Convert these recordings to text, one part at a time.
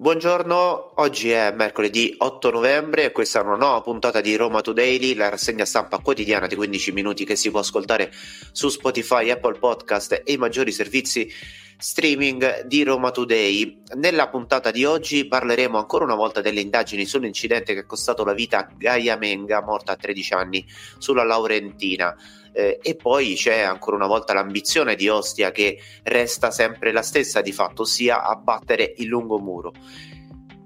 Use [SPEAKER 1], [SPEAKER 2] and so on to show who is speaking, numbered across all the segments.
[SPEAKER 1] Buongiorno, oggi è mercoledì 8 novembre e questa è una nuova puntata di Roma Today, la rassegna stampa quotidiana di 15 minuti che si può ascoltare su Spotify, Apple Podcast e i maggiori servizi streaming di Roma Today. Nella puntata di oggi parleremo ancora una volta delle indagini sull'incidente che è costato la vita a Gaia Menga, morta a 13 anni, sulla Laurentina. Eh, e poi c'è ancora una volta l'ambizione di Ostia che resta sempre la stessa di fatto, ossia abbattere il lungomuro.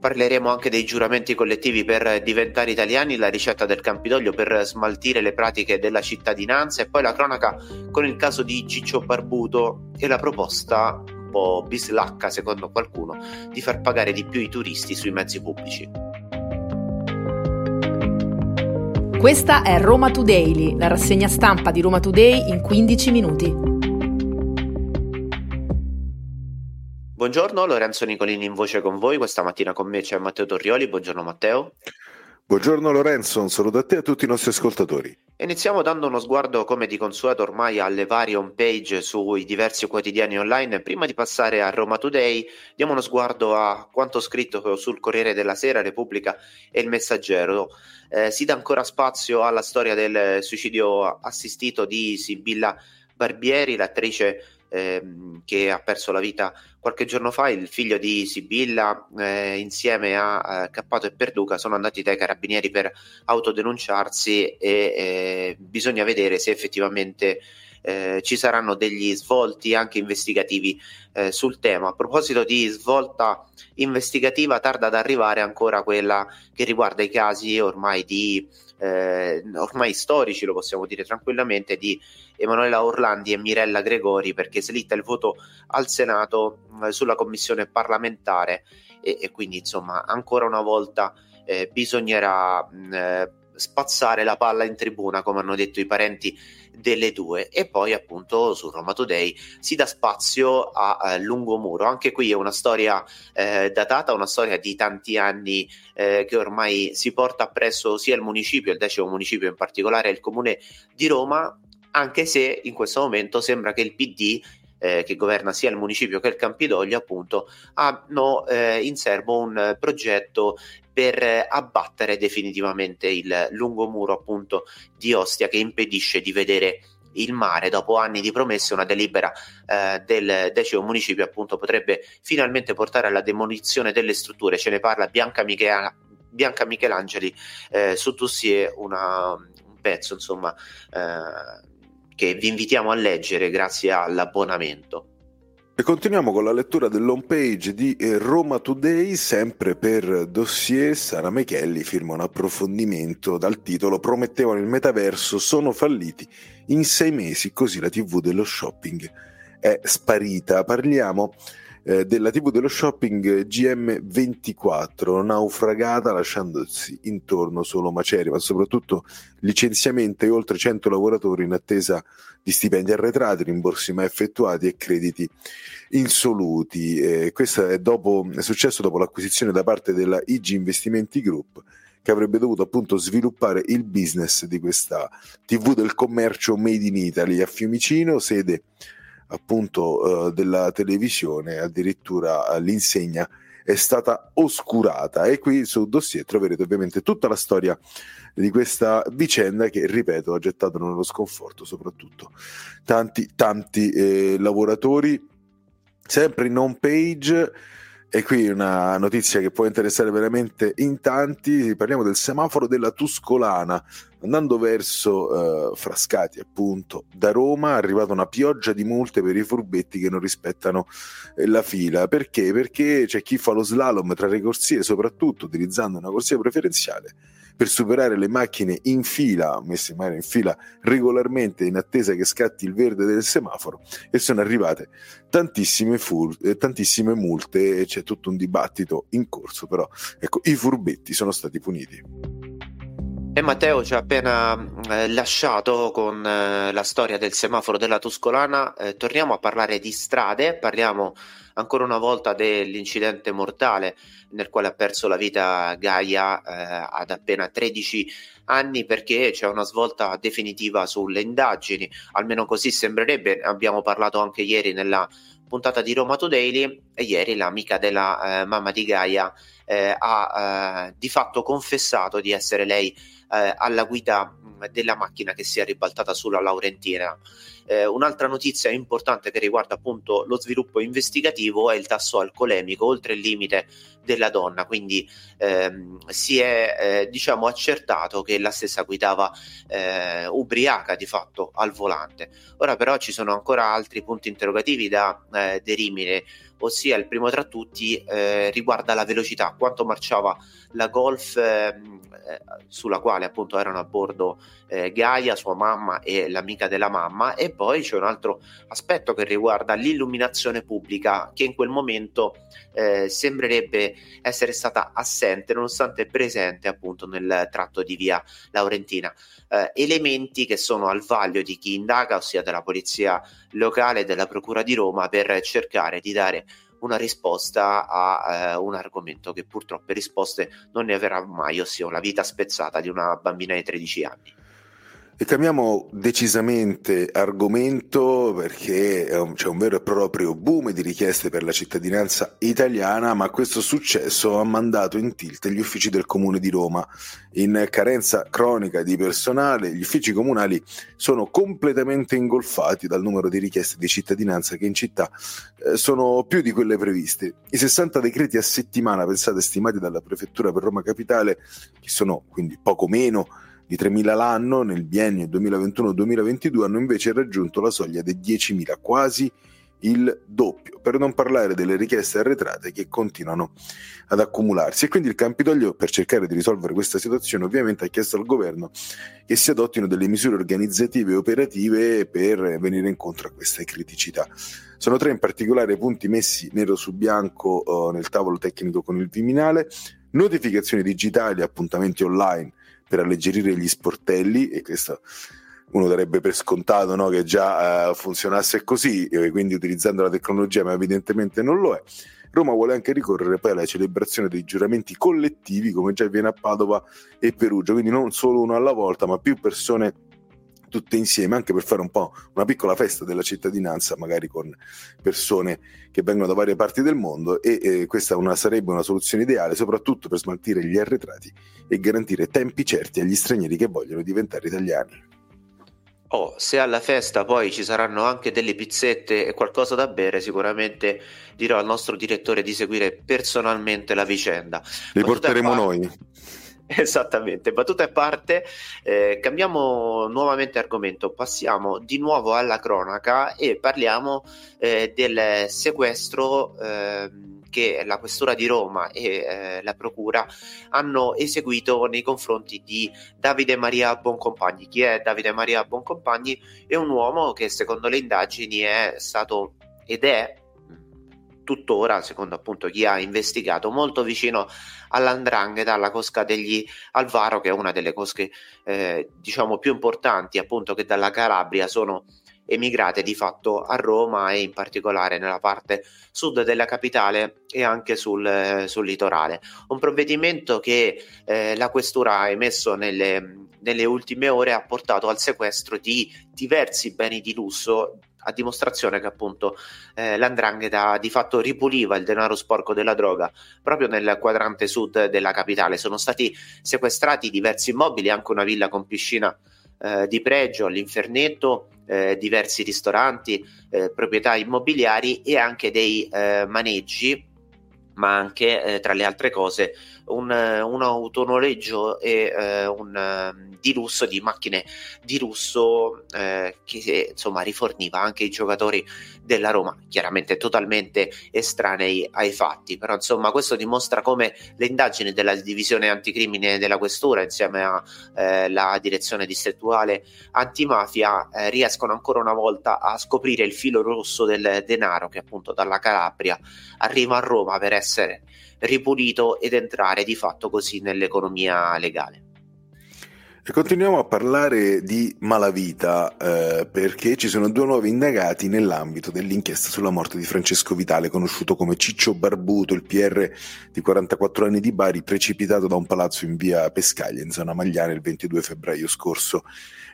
[SPEAKER 1] Parleremo anche dei giuramenti collettivi per diventare italiani, la ricetta del Campidoglio per smaltire le pratiche della cittadinanza e poi la cronaca con il caso di Ciccio Barbuto e la proposta un po' bislacca secondo qualcuno di far pagare di più i turisti sui mezzi pubblici.
[SPEAKER 2] Questa è Roma Today, la rassegna stampa di Roma Today in 15 minuti.
[SPEAKER 1] Buongiorno, Lorenzo Nicolini in voce con voi. Questa mattina con me c'è Matteo Torrioli. Buongiorno Matteo.
[SPEAKER 3] Buongiorno Lorenzo, un saluto a te e a tutti i nostri ascoltatori.
[SPEAKER 1] Iniziamo dando uno sguardo come di consueto ormai alle varie home page sui diversi quotidiani online. Prima di passare a Roma Today, diamo uno sguardo a quanto scritto sul Corriere della Sera, Repubblica e il Messaggero eh, si dà ancora spazio alla storia del suicidio assistito di Sibilla Barbieri, l'attrice eh, che ha perso la vita qualche giorno fa. Il figlio di Sibilla, eh, insieme a eh, Cappato e Perduca, sono andati dai carabinieri per autodenunciarsi e eh, bisogna vedere se effettivamente eh, ci saranno degli svolti anche investigativi eh, sul tema. A proposito di svolta investigativa, tarda ad arrivare ancora quella che riguarda i casi ormai di eh, ormai storici, lo possiamo dire tranquillamente, di Emanuela Orlandi e Mirella Gregori perché slitta il voto al Senato eh, sulla commissione parlamentare e, e, quindi insomma ancora una volta eh, bisognerà mh, eh, spazzare la palla in tribuna, come hanno detto i parenti delle due. E poi, appunto, su Roma Today si dà spazio a, a Lungomuro. Anche qui è una storia eh, datata, una storia di tanti anni eh, che ormai si porta appresso sia il municipio, il decimo municipio in particolare, il comune di Roma. Anche se in questo momento sembra che il PD eh, che governa sia il municipio che il Campidoglio, appunto, hanno eh, in serbo un progetto per abbattere definitivamente il lungomuro appunto di Ostia che impedisce di vedere il mare. Dopo anni di promesse una delibera eh, del decimo municipio appunto potrebbe finalmente portare alla demolizione delle strutture. Ce ne parla Bianca, Michela, Bianca Michelangeli eh, su Dossier una, un pezzo insomma eh, che vi invitiamo a leggere grazie all'abbonamento
[SPEAKER 3] e continuiamo con la lettura dell'home page di eh, Roma Today, sempre per dossier. Sara Michelli firma un approfondimento dal titolo Promettevano il metaverso, sono falliti in sei mesi, così la TV dello shopping è sparita. Parliamo eh, della TV dello shopping GM24, naufragata lasciandosi intorno solo macerie, ma soprattutto licenziamenti e oltre 100 lavoratori in attesa di stipendi arretrati, rimborsi mai effettuati e crediti insoluti. Eh, questo è, dopo, è successo dopo l'acquisizione da parte della IG Investimenti Group che avrebbe dovuto appunto sviluppare il business di questa TV del commercio made in Italy a Fiumicino, sede appunto eh, della televisione, addirittura l'insegna è stata oscurata e qui sul dossier troverete ovviamente tutta la storia di questa vicenda che, ripeto, ha gettato nello sconforto soprattutto tanti, tanti eh, lavoratori. Sempre in home page e qui una notizia che può interessare veramente in tanti, parliamo del semaforo della Tuscolana, andando verso eh, Frascati appunto da Roma è arrivata una pioggia di multe per i furbetti che non rispettano eh, la fila, perché? Perché c'è chi fa lo slalom tra le corsie, soprattutto utilizzando una corsia preferenziale per superare le macchine in fila, messe magari in fila regolarmente in attesa che scatti il verde del semaforo e sono arrivate tantissime, fur- eh, tantissime multe e c'è tutto un dibattito in corso, però ecco, i furbetti sono stati puniti.
[SPEAKER 1] E Matteo ci ha appena eh, lasciato con eh, la storia del semaforo della Tuscolana. Eh, torniamo a parlare di strade, parliamo ancora una volta dell'incidente mortale nel quale ha perso la vita Gaia eh, ad appena 13 anni perché c'è una svolta definitiva sulle indagini, almeno così sembrerebbe. Abbiamo parlato anche ieri nella puntata di Roma Today e ieri l'amica della eh, mamma di Gaia eh, ha eh, di fatto confessato di essere lei eh, alla guida della macchina che si è ribaltata sulla Laurentina. Eh, un'altra notizia importante che riguarda appunto lo sviluppo investigativo è il tasso alcolemico oltre il limite della donna, quindi ehm, si è eh, diciamo accertato che la stessa guidava eh, ubriaca di fatto al volante. Ora però ci sono ancora altri punti interrogativi da eh, derimere, ossia il primo tra tutti eh, riguarda la velocità, quanto marciava la Golf ehm, eh, sulla quale appunto erano a bordo Gaia, sua mamma e l'amica della mamma e poi c'è un altro aspetto che riguarda l'illuminazione pubblica che in quel momento eh, sembrerebbe essere stata assente nonostante presente appunto nel tratto di via Laurentina. Eh, elementi che sono al vaglio di chi indaga, ossia della polizia locale e della procura di Roma per cercare di dare una risposta a eh, un argomento che purtroppo risposte non ne avrà mai, ossia la vita spezzata di una bambina di 13 anni.
[SPEAKER 3] E cambiamo decisamente argomento perché c'è un vero e proprio boom di richieste per la cittadinanza italiana, ma questo successo ha mandato in tilt gli uffici del Comune di Roma. In carenza cronica di personale, gli uffici comunali sono completamente ingolfati dal numero di richieste di cittadinanza che in città eh, sono più di quelle previste. I 60 decreti a settimana, pensate, stimati dalla Prefettura per Roma Capitale, che sono quindi poco meno di 3.000 l'anno nel biennio 2021-2022 hanno invece raggiunto la soglia dei 10.000, quasi il doppio, per non parlare delle richieste arretrate che continuano ad accumularsi. E quindi il Campidoglio, per cercare di risolvere questa situazione, ovviamente ha chiesto al governo che si adottino delle misure organizzative e operative per venire incontro a queste criticità. Sono tre in particolare punti messi nero su bianco uh, nel tavolo tecnico con il Viminale, notificazioni digitali, appuntamenti online per alleggerire gli sportelli e questo uno darebbe per scontato no, che già uh, funzionasse così, e quindi utilizzando la tecnologia, ma evidentemente non lo è. Roma vuole anche ricorrere poi alla celebrazione dei giuramenti collettivi, come già avviene a Padova e Perugia, quindi non solo uno alla volta, ma più persone tutte insieme, anche per fare un po' una piccola festa della cittadinanza, magari con persone che vengono da varie parti del mondo e eh, questa una, sarebbe una soluzione ideale soprattutto per smaltire gli arretrati e garantire tempi certi agli stranieri che vogliono diventare italiani.
[SPEAKER 1] Oh, se alla festa poi ci saranno anche delle pizzette e qualcosa da bere, sicuramente dirò al nostro direttore di seguire personalmente la vicenda.
[SPEAKER 3] Li porteremo noi.
[SPEAKER 1] Esattamente, battuta a parte, eh, cambiamo nuovamente argomento, passiamo di nuovo alla cronaca e parliamo eh, del sequestro eh, che la Questura di Roma e eh, la Procura hanno eseguito nei confronti di Davide Maria Boncompagni. Chi è Davide Maria Boncompagni? È un uomo che secondo le indagini è stato ed è tuttora, secondo appunto chi ha investigato, molto vicino all'Andrangheta, alla cosca degli Alvaro, che è una delle cosche eh, diciamo più importanti appunto che dalla Calabria sono emigrate di fatto a Roma e in particolare nella parte sud della capitale e anche sul, sul litorale. Un provvedimento che eh, la questura ha emesso nelle, nelle ultime ore ha portato al sequestro di diversi beni di lusso a dimostrazione che appunto eh, l'andrangheta di fatto ripuliva il denaro sporco della droga proprio nel quadrante sud della capitale. Sono stati sequestrati diversi immobili, anche una villa con piscina eh, di pregio all'Infernetto, eh, diversi ristoranti, eh, proprietà immobiliari e anche dei eh, maneggi ma anche eh, tra le altre cose un, un autonoleggio e eh, un uh, di lusso di macchine di lusso eh, che insomma riforniva anche i giocatori della Roma chiaramente totalmente estranei ai fatti. Però insomma questo dimostra come le indagini della divisione anticrimine della questura insieme alla eh, direzione distrettuale antimafia eh, riescono ancora una volta a scoprire il filo rosso del denaro che appunto dalla Calabria arriva a Roma per essere ripulito ed entrare di fatto così nell'economia legale.
[SPEAKER 3] E continuiamo a parlare di malavita eh, perché ci sono due nuovi indagati nell'ambito dell'inchiesta sulla morte di Francesco Vitale, conosciuto come Ciccio Barbuto, il PR di 44 anni di Bari, precipitato da un palazzo in via Pescaglia, in zona Magliana, il 22 febbraio scorso.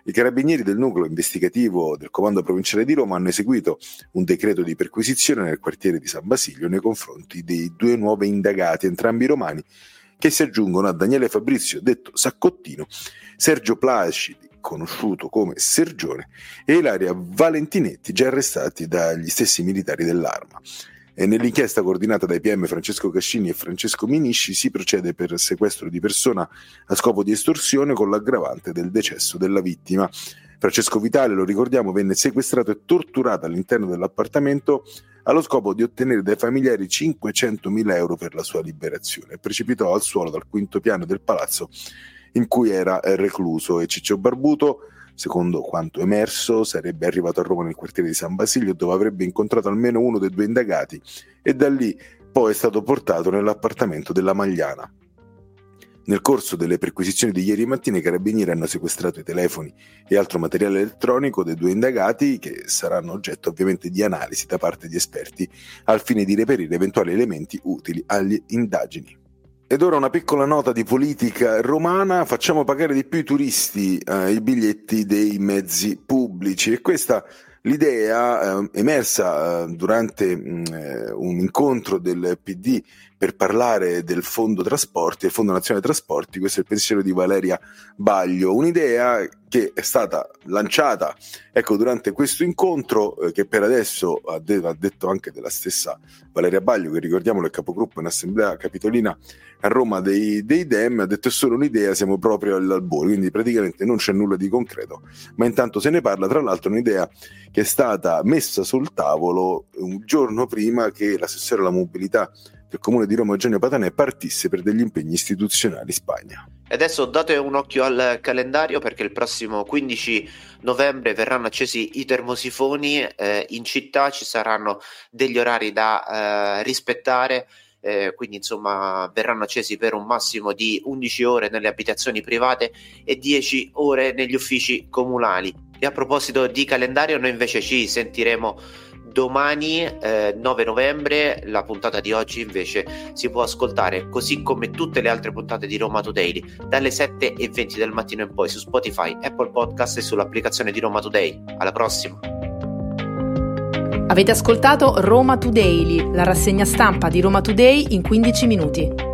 [SPEAKER 3] I carabinieri del nucleo investigativo del Comando Provinciale di Roma hanno eseguito un decreto di perquisizione nel quartiere di San Basilio nei confronti dei due nuovi indagati, entrambi romani, che si aggiungono a Daniele Fabrizio, detto Saccottino, Sergio Placidi, conosciuto come Sergione, e Ilaria Valentinetti, già arrestati dagli stessi militari dell'arma. E nell'inchiesta coordinata dai PM Francesco Cascini e Francesco Minisci si procede per sequestro di persona a scopo di estorsione con l'aggravante del decesso della vittima. Francesco Vitale, lo ricordiamo, venne sequestrato e torturato all'interno dell'appartamento allo scopo di ottenere dai familiari 500.000 euro per la sua liberazione. Precipitò al suolo dal quinto piano del palazzo in cui era recluso e Ciccio Barbuto, secondo quanto emerso, sarebbe arrivato a Roma nel quartiere di San Basilio dove avrebbe incontrato almeno uno dei due indagati e da lì poi è stato portato nell'appartamento della Magliana. Nel corso delle perquisizioni di ieri mattina i carabinieri hanno sequestrato i telefoni e altro materiale elettronico dei due indagati che saranno oggetto ovviamente di analisi da parte di esperti al fine di reperire eventuali elementi utili alle indagini. Ed ora una piccola nota di politica romana, facciamo pagare di più i turisti eh, i biglietti dei mezzi pubblici e questa l'idea eh, emersa eh, durante mh, eh, un incontro del PD per parlare del Fondo Trasporti, il Fondo Nazionale Trasporti, questo è il pensiero di Valeria Baglio, un'idea che è stata lanciata ecco, durante questo incontro eh, che per adesso ha, de- ha, detto anche della stessa Valeria Baglio, che ricordiamolo è capogruppo in Assemblea Capitolina a Roma dei, dei Dem, ha detto è solo un'idea, siamo proprio all'albore, quindi praticamente non c'è nulla di concreto, ma intanto se ne parla, tra l'altro un'idea che è stata messa sul tavolo un giorno prima che l'assessore alla mobilità del comune di Roma Eugenio Patanè partisse per degli impegni istituzionali in Spagna.
[SPEAKER 1] Adesso date un occhio al calendario perché il prossimo 15 novembre verranno accesi i termosifoni, eh, in città ci saranno degli orari da eh, rispettare. Eh, quindi insomma verranno accesi per un massimo di 11 ore nelle abitazioni private e 10 ore negli uffici comunali. E a proposito di calendario, noi invece ci sentiremo domani eh, 9 novembre la puntata di oggi invece si può ascoltare così come tutte le altre puntate di Roma Today dalle 7 e 20 del mattino in poi su Spotify, Apple Podcast e sull'applicazione di Roma Today. Alla prossima!
[SPEAKER 2] Avete ascoltato Roma Today, la rassegna stampa di Roma Today in 15 minuti.